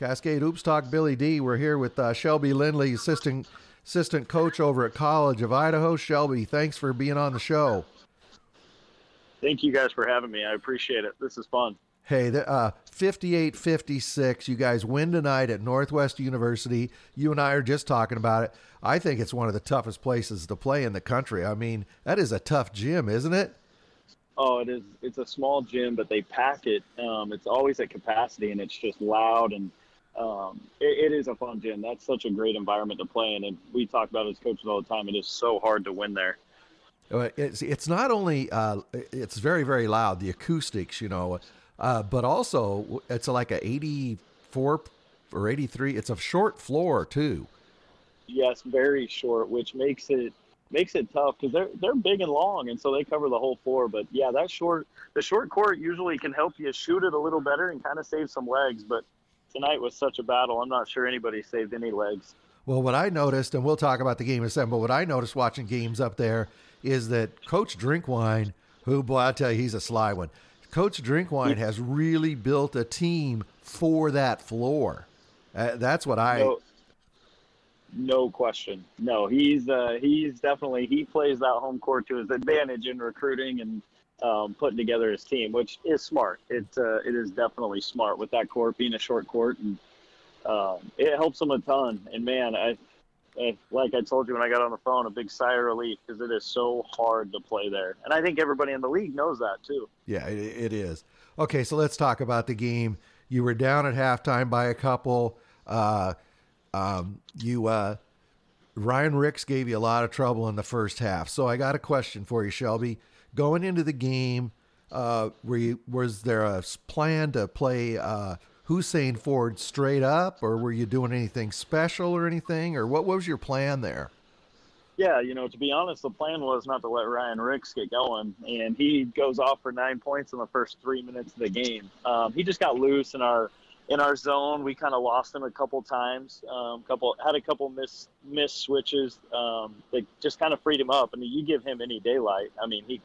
Cascade Hoops Talk Billy D. We're here with uh, Shelby Lindley, assistant assistant coach over at College of Idaho. Shelby, thanks for being on the show. Thank you guys for having me. I appreciate it. This is fun. Hey, the, uh, 58-56. You guys win tonight at Northwest University. You and I are just talking about it. I think it's one of the toughest places to play in the country. I mean, that is a tough gym, isn't it? Oh, it is. It's a small gym, but they pack it. Um, it's always at capacity, and it's just loud and um, it, it is a fun gym. That's such a great environment to play in, and we talk about it as coaches all the time. It is so hard to win there. It's it's not only uh, it's very very loud the acoustics you know, uh, but also it's like a eighty four or eighty three. It's a short floor too. Yes, very short, which makes it makes it tough because they're they're big and long, and so they cover the whole floor. But yeah, that short the short court usually can help you shoot it a little better and kind of save some legs. But tonight was such a battle. I'm not sure anybody saved any legs. Well, what I noticed, and we'll talk about the game in a second, but what I noticed watching games up there is that Coach Drinkwine, who, boy, I tell you, he's a sly one. Coach Drinkwine has really built a team for that floor. Uh, that's what I. No, no question. No, he's uh, he's definitely he plays that home court to his advantage in recruiting and um, putting together his team, which is smart. It uh, it is definitely smart with that court being a short court, and um, it helps them a ton. And man, I, I, like I told you when I got on the phone, a big sigh of relief because it is so hard to play there, and I think everybody in the league knows that too. Yeah, it, it is. Okay, so let's talk about the game. You were down at halftime by a couple. Uh, um, you uh, Ryan Ricks gave you a lot of trouble in the first half. So I got a question for you, Shelby going into the game, uh, were you, was there a plan to play uh, Hussein Ford straight up, or were you doing anything special or anything, or what was your plan there? Yeah, you know, to be honest, the plan was not to let Ryan Ricks get going, and he goes off for nine points in the first three minutes of the game. Um, he just got loose in our in our zone. We kind of lost him a couple times. Um, couple had a couple miss miss switches um, that just kind of freed him up. I mean, you give him any daylight. I mean, he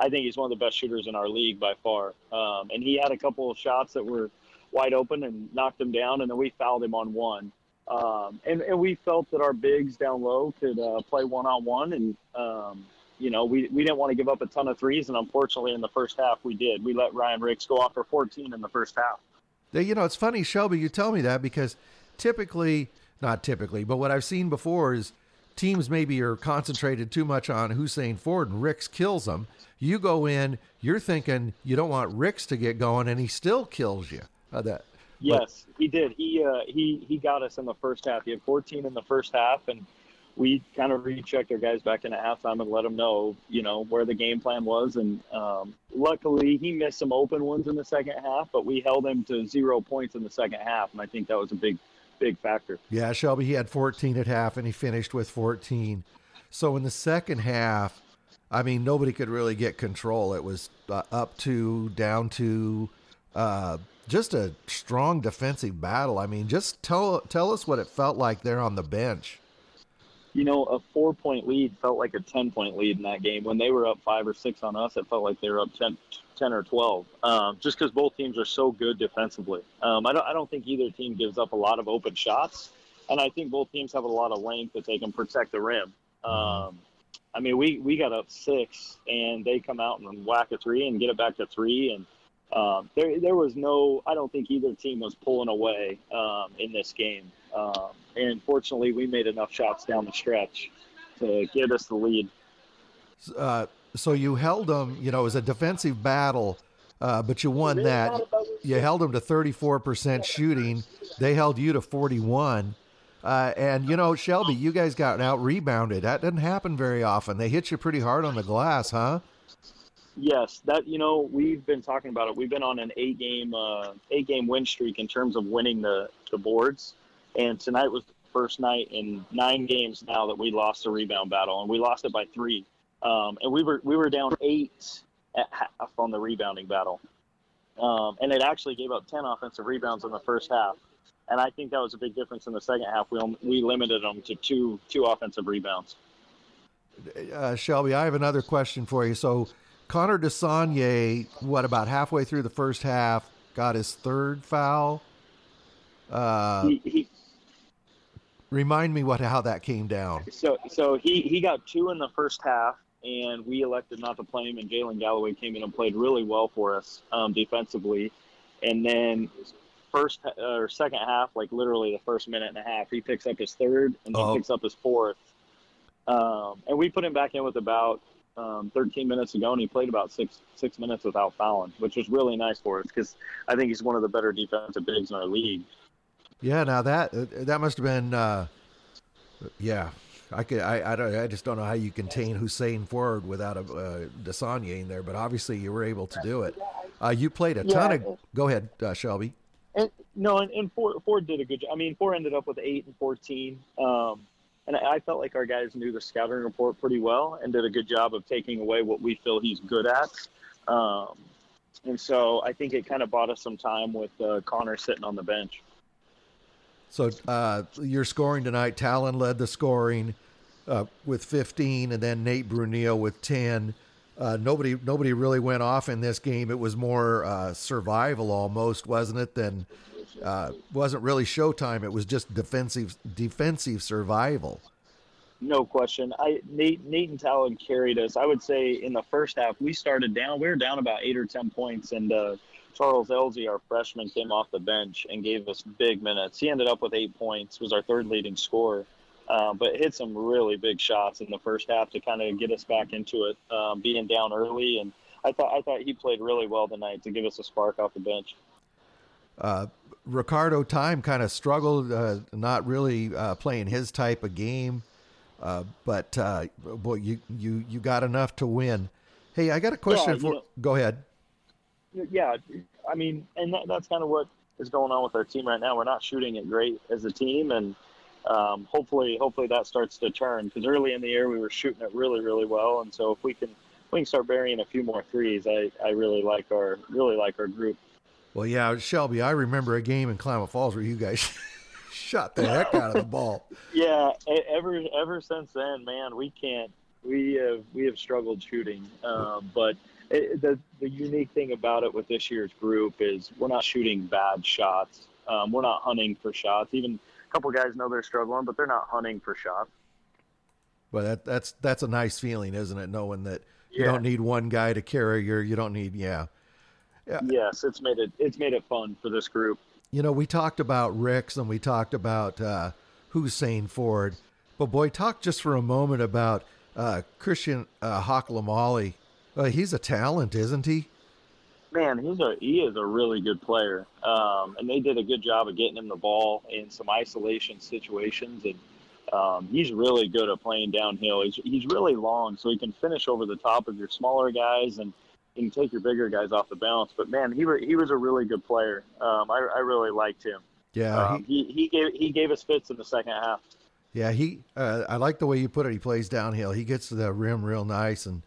I think he's one of the best shooters in our league by far. Um, and he had a couple of shots that were wide open and knocked him down, and then we fouled him on one. Um, and, and we felt that our bigs down low could uh, play one on one, and um, you know we, we didn't want to give up a ton of threes, and unfortunately in the first half we did. We let Ryan Ricks go off for 14 in the first half. You know, it's funny, Shelby, you tell me that because typically, not typically, but what I've seen before is teams maybe are concentrated too much on Hussein Ford and Ricks kills them. You go in, you're thinking you don't want Ricks to get going, and he still kills you. Uh, that. Yes, but, he did. He uh, he he got us in the first half. He had 14 in the first half, and we kind of rechecked our guys back in at halftime and let them know, you know, where the game plan was. And um, luckily, he missed some open ones in the second half, but we held him to zero points in the second half, and I think that was a big, big factor. Yeah, Shelby, he had 14 at half, and he finished with 14. So in the second half, I mean, nobody could really get control. It was uh, up to, down to, uh, just a strong defensive battle. I mean, just tell tell us what it felt like there on the bench. You know, a four point lead felt like a 10 point lead in that game. When they were up five or six on us, it felt like they were up 10, 10 or 12, um, just because both teams are so good defensively. Um, I, don't, I don't think either team gives up a lot of open shots. And I think both teams have a lot of length that they can protect the rim. Um, I mean, we, we got up six, and they come out and whack a three and get it back to three. And um, there, there was no, I don't think either team was pulling away um, in this game. Um, and fortunately, we made enough shots down the stretch to get us the lead. Uh, so you held them, you know, it was a defensive battle, uh, but you won that. You held them to 34% shooting. They held you to 41. Uh, and you know, Shelby, you guys got out rebounded. That doesn't happen very often. They hit you pretty hard on the glass, huh? Yes, that you know we've been talking about it. We've been on an eight game uh, eight game win streak in terms of winning the the boards, and tonight was the first night in nine games now that we lost the rebound battle, and we lost it by three. Um, and we were we were down eight at half on the rebounding battle, um, and it actually gave up ten offensive rebounds in the first half and I think that was a big difference in the second half. We we limited them to two two offensive rebounds. Uh, Shelby, I have another question for you. So, Connor Desanye, what about halfway through the first half, got his third foul? Uh, he, he remind me what how that came down. so so he he got two in the first half, and we elected not to play him. And Jalen Galloway came in and played really well for us um, defensively, and then first or second half, like literally the first minute and a half, he picks up his third and then Oh. picks up his fourth. Um, and we put him back in with about um, 13 minutes ago, and he played about six six minutes without fouling, which was really nice for us because I think he's one of the better defensive bigs in our league. Yeah, now that uh, that must have been. Uh, yeah, I could. I I, don't, I just don't know how you contain Hussein Ford without a uh, Desanya in there, but obviously you were able to do it. Uh, you played a ton of. Go ahead, uh, Shelby. And no, and, and Ford, Ford did a good job. I mean, Ford ended up with eight and fourteen, um, and I, I felt like our guys knew the scouting report pretty well and did a good job of taking away what we feel he's good at. Um, and so I think it kind of bought us some time with uh, Connor sitting on the bench. So uh, your scoring tonight, Talon led the scoring uh, with 15, and then Nate Brunio with 10. Uh, nobody nobody really went off in this game. It was more uh, survival almost, wasn't it? Than uh, wasn't really showtime. It was just defensive defensive survival. No question. I Nate Nate and Talon carried us. I would say in the first half we started down. We were down about eight or ten points, and uh, Charles Elzy, our freshman, came off the bench and gave us big minutes. He ended up with eight points. Was our third leading scorer, uh, but hit some really big shots in the first half to kind of get us back into it, um, being down early. And I thought I thought he played really well tonight to give us a spark off the bench. Uh, Ricardo Time kind of struggled, uh, not really uh, playing his type of game, uh, but uh, boy, you you you got enough to win. Hey, I got a question Yeah, for. know- go ahead. yeah, I mean, and that, that's kind of what is going on with our team right now. We're not shooting it great as a team, and um, hopefully, hopefully that starts to turn. Because early in the year we were shooting it really, really well, and so if we can, if we can start burying a few more threes. I, I really like our, really like our group. Well, yeah, Shelby, I remember a game in Klamath Falls where you guys shot the heck out of the ball. Yeah, ever, ever since then, man, we can't. We have, we have struggled shooting, um, but. It, the the unique thing about it with this year's group is we're not shooting bad shots. Um, we're not hunting for shots. Even couple guys know they're struggling, but they're not hunting for shots. Well, that that's that's a nice feeling, isn't it? Knowing that you don't need one guy to carry your, you don't need, yeah. Yes, it's made it it's made it fun for this group. You know, we talked about Ricks and we talked about uh, Hussein Ford, but boy, talk just for a moment about uh, Christian uh. Uh, he's a talent, isn't he? Man, he's a he is a really good player, um, and they did a good job of getting him the ball in some isolation situations, and um, he's really good at playing downhill. He's he's really long, so he can finish over the top of your smaller guys and. You can take your bigger guys off the balance, but man, he wa- he was a really good player. Um, I, I really liked him. Yeah, Um, he, he gave he gave us fits in the second half. Yeah, he. Uh, I like the way you put it. He plays downhill. He gets to the rim real nice, and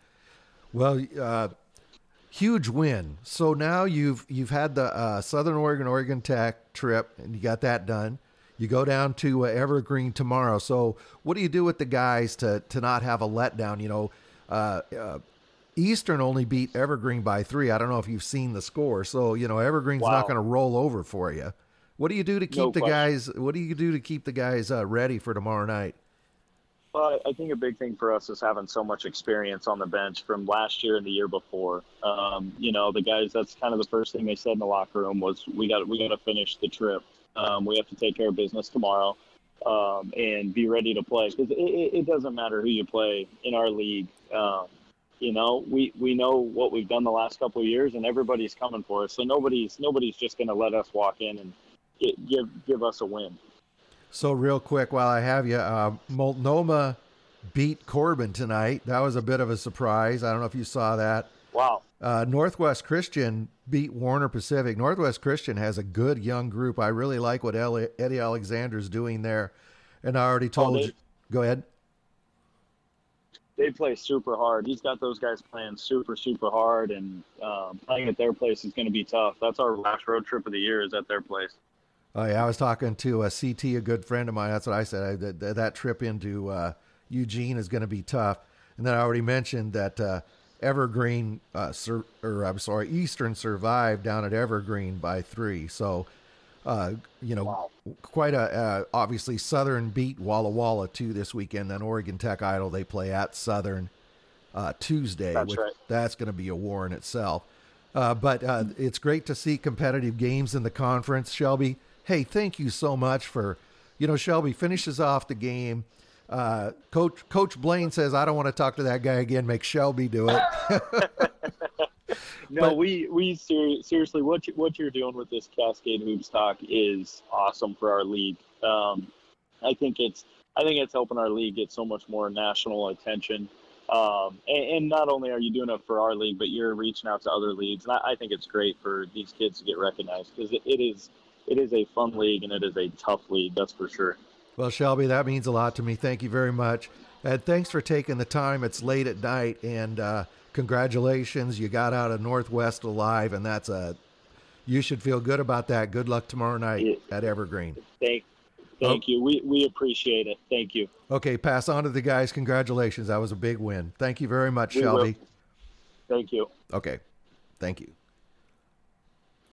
well, uh, huge win. So now you've you've had the uh, Southern Oregon Oregon Tech trip, and you got that done. You go down to uh, Evergreen tomorrow. So what do you do with the guys to to not have a letdown? You know, uh, uh, Eastern only beat Evergreen by three. I don't know if you've seen the score. So you know Evergreen's not going to roll over for you. What do you do to keep No the guys? What do you do to keep the guys uh, ready for tomorrow night? Well, I think a big thing for us is having so much experience on the bench from last year and the year before. Um, you know, the guys. That's kind of the first thing they said in the locker room was, "We got we got to finish the trip. Um, we have to take care of business tomorrow, um, and be ready to play. Because it, it, it doesn't matter who you play in our league. Um, you know, we we know what we've done the last couple of years, and everybody's coming for us. So nobody's nobody's just going to let us walk in and get, give give us a win. So real quick, while I have you, uh, Multnomah beat Corban tonight. That was a bit of a surprise. I don't know if you saw that. Wow. Uh, Northwest Christian beat Warner Pacific. Northwest Christian has a good young group. I really like what Eli- Eddie Alexander's doing there. And I already told they- you. Go ahead. they play super hard. He's got those guys playing super, super hard, and um, playing at their place is going to be tough. That's our last road trip of the year is at their place. Oh yeah, I was talking to a CT, a good friend of mine. That's what I said. I, that, that trip into uh, Eugene is going to be tough. And then I already mentioned that uh, Evergreen, uh, sur- or I'm sorry, Eastern survived down at Evergreen by three. So Uh, you know, Wow. quite a uh, obviously Southern beat Walla Walla too this weekend. Then Oregon Tech Idol they play at Southern uh, Tuesday. That's which, right. That's going to be a war in itself. Uh, but uh, it's great to see competitive games in the conference. Shelby, hey, thank you so much for, you know, Shelby finishes off the game. Uh, Coach Coach Blaine says, "I don't want to talk to that guy again. Make Shelby do it." No, But- we we ser- seriously what you, what you're doing with this Cascade Hoops talk is awesome for our league. Um, I think it's I think it's helping our league get so much more national attention. Um, and, and not only are you doing it for our league, but you're reaching out to other leagues, and I, I think it's great for these kids to get recognized because it, it is it is a fun league and it is a tough league, that's for sure. Well, Shelby, that means a lot to me. Thank you very much. And thanks for taking the time. It's late at night, and uh, congratulations. You got out of Northwest alive, and that's a. You should feel good about that. Good luck tomorrow night at Evergreen. Thank thank you. We we appreciate it. Thank you. Okay, pass on to the guys. Congratulations. That was a big win. Thank you very much, We will. Shelby. Thank you. Okay, thank you.